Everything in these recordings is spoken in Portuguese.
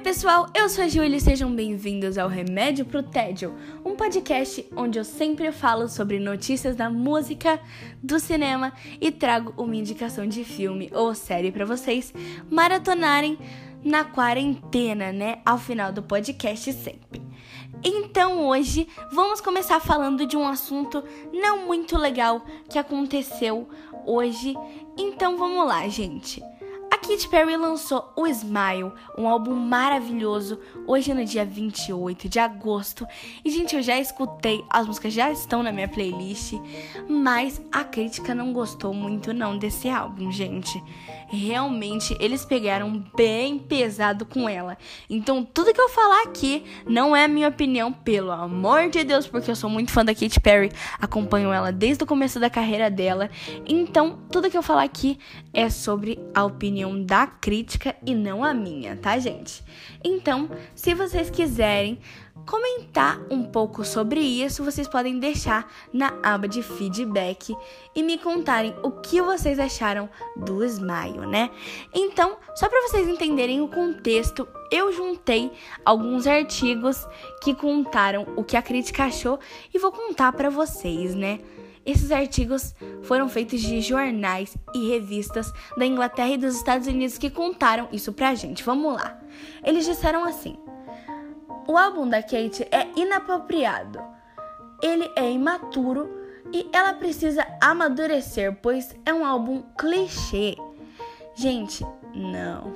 pessoal, eu sou a Júlia e sejam bem-vindos ao Remédio pro Tédio, um podcast onde eu sempre falo sobre notícias da música, do cinema e trago uma indicação de filme ou série para vocês maratonarem na quarentena, né? Ao final do podcast sempre. Então hoje vamos começar falando de um assunto não muito legal que aconteceu hoje. Então vamos lá, gente. Katy Perry lançou o Smile, um álbum maravilhoso, hoje no dia 28 de agosto. E, gente, eu já escutei, as músicas já estão na minha playlist, mas a crítica não gostou muito não desse álbum, gente. Realmente, eles pegaram bem pesado com ela. Então, tudo que eu falar aqui não é minha opinião, pelo amor de Deus, porque eu sou muito fã da Katy Perry, acompanho ela desde o começo da carreira dela. Então, tudo que eu falar aqui é sobre a opinião da crítica e não a minha, tá, gente? Então, se vocês quiserem comentar um pouco sobre isso, vocês podem deixar na aba de feedback e me contarem o que vocês acharam do Smile, né? Então, só para vocês entenderem o contexto, eu juntei alguns artigos que contaram o que a crítica achou e vou contar para vocês, né? Esses artigos foram feitos de jornais e revistas da Inglaterra e dos Estados Unidos que contaram isso pra gente. Vamos lá. Eles disseram assim: O álbum da Kate é inapropriado. Ele é imaturo e ela precisa amadurecer, pois é um álbum clichê. Gente, não.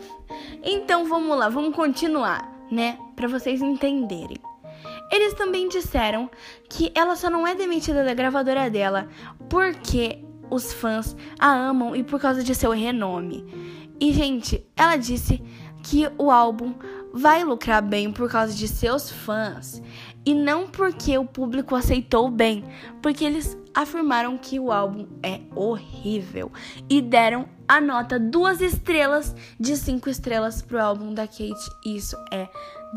Então vamos lá, vamos continuar, né? Para vocês entenderem. Eles também disseram que ela só não é demitida da gravadora dela porque os fãs a amam e por causa de seu renome. E, gente, ela disse que o álbum vai lucrar bem por causa de seus fãs e não porque o público aceitou bem, porque eles afirmaram que o álbum é horrível e deram a nota duas estrelas de cinco estrelas pro álbum da Kate. Isso é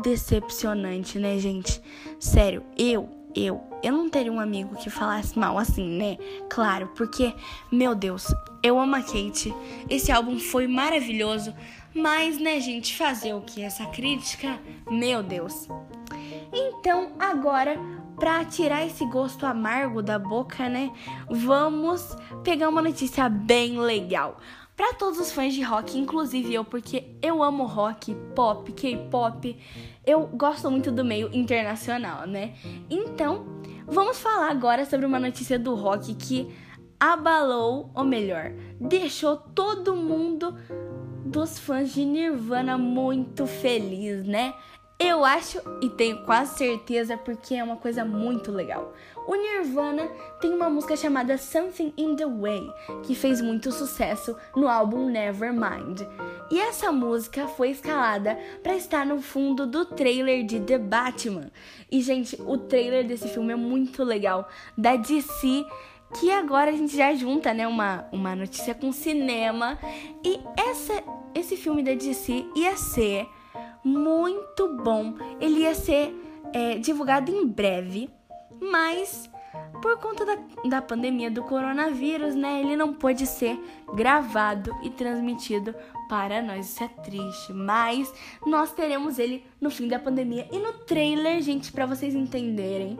decepcionante, né, gente? Sério, eu, eu, eu não teria um amigo que falasse mal assim, né? Claro, porque, meu Deus, eu amo a Kate. Esse álbum foi maravilhoso, mas, né, gente, fazer o que? Essa crítica, meu Deus. Então, agora, para tirar esse gosto amargo da boca, né, vamos pegar uma notícia bem legal para todos os fãs de rock, inclusive eu, porque eu amo rock, pop, K-pop. Eu gosto muito do meio internacional, né? Então, vamos falar agora sobre uma notícia do rock que abalou, ou melhor, deixou todo mundo dos fãs de Nirvana muito feliz, né? Eu acho e tenho quase certeza porque é uma coisa muito legal. O Nirvana tem uma música chamada Something in the Way, que fez muito sucesso no álbum Nevermind. E essa música foi escalada para estar no fundo do trailer de The Batman. E gente, o trailer desse filme é muito legal, da DC que agora a gente já junta, né, uma, uma notícia com cinema. E essa, esse filme da DC ia ser muito bom. Ele ia ser é, divulgado em breve, mas por conta da, da pandemia do coronavírus, né, ele não pôde ser gravado e transmitido para nós. Isso é triste, mas nós teremos ele no fim da pandemia. E no trailer, gente, para vocês entenderem,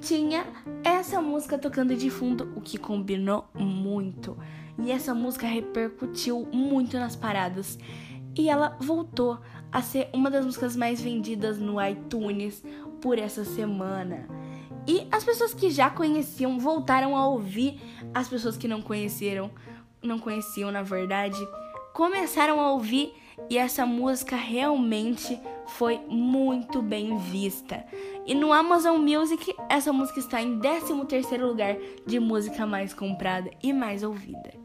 tinha essa música tocando de fundo, o que combinou muito. E essa música repercutiu muito nas paradas. E ela voltou a ser uma das músicas mais vendidas no iTunes por essa semana. E as pessoas que já conheciam voltaram a ouvir, as pessoas que não conheceram, não conheciam na verdade, começaram a ouvir e essa música realmente foi muito bem vista. E no Amazon Music, essa música está em 13º lugar de música mais comprada e mais ouvida.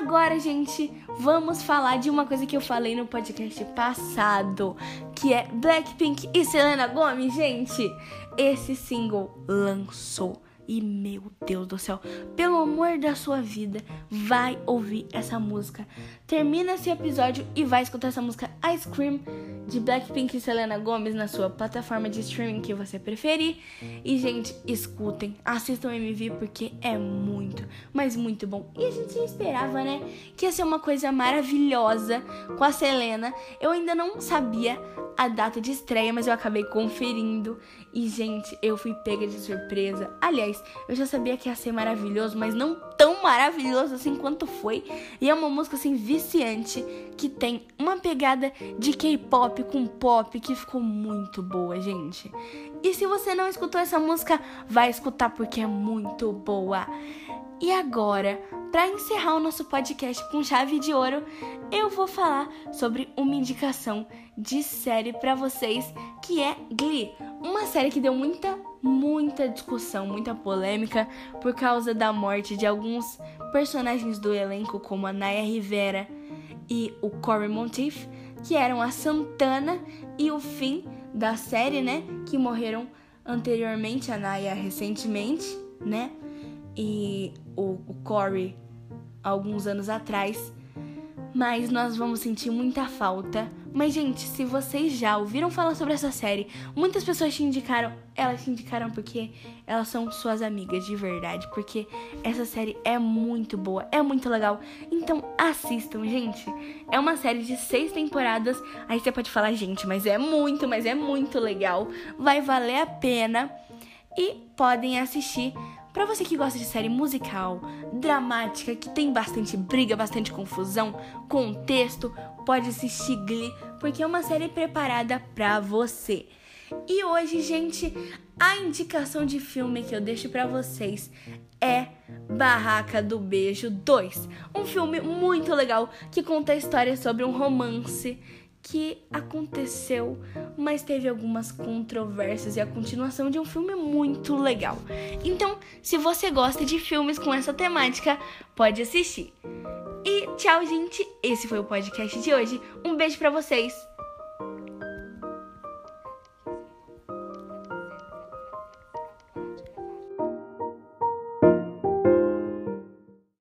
Agora, gente, vamos falar de uma coisa que eu falei no podcast passado, que é Blackpink e Selena Gomez, gente. Esse single lançou E meu Deus do céu, pelo amor da sua vida, vai ouvir essa música. Termina esse episódio e vai escutar essa música Ice Cream de Blackpink e Selena Gomez na sua plataforma de streaming que você preferir. E, gente, escutem, assistam o MV porque é muito, mas muito bom. E a gente esperava, né, que ia ser uma coisa maravilhosa com a Selena. Eu ainda não sabia a data de estreia, mas eu acabei conferindo. E, gente, eu fui pega de surpresa. Aliás, eu já sabia que ia ser maravilhoso, mas não tão maravilhoso assim quanto foi. E é uma música assim viciante que tem uma pegada de K-pop com pop que ficou muito boa, gente. E se você não escutou essa música, vai escutar porque é muito boa. E agora, para encerrar o nosso podcast com chave de ouro, eu vou falar sobre uma indicação de série para vocês, que é Glee, uma série que deu muita, muita discussão, muita polêmica por causa da morte de alguns personagens do elenco, como a Naya Rivera e o Corey Monteith, que eram a Santana e o Finn da série, né, que morreram anteriormente, a Naya recentemente, né? e o, o Corey alguns anos atrás. Mas nós vamos sentir muita falta. Mas, gente, se vocês já ouviram falar sobre essa série, muitas pessoas te indicaram. Elas te indicaram porque elas são suas amigas de verdade. Porque essa série é muito boa, é muito legal. Então assistam, gente. É uma série de seis temporadas. Aí você pode falar, gente, mas é muito, mas é muito legal. Vai valer a pena. E podem assistir para você que gosta de série musical, dramática, que tem bastante briga, bastante confusão, contexto, pode assistir Glee, porque é uma série preparada para você. E hoje, gente, a indicação de filme que eu deixo para vocês é Barraca do Beijo 2, um filme muito legal que conta a história sobre um romance que aconteceu, mas teve algumas controvérsias e a continuação de um filme muito legal. Então, se você gosta de filmes com essa temática, pode assistir. E tchau, gente. Esse foi o podcast de hoje. Um beijo para vocês.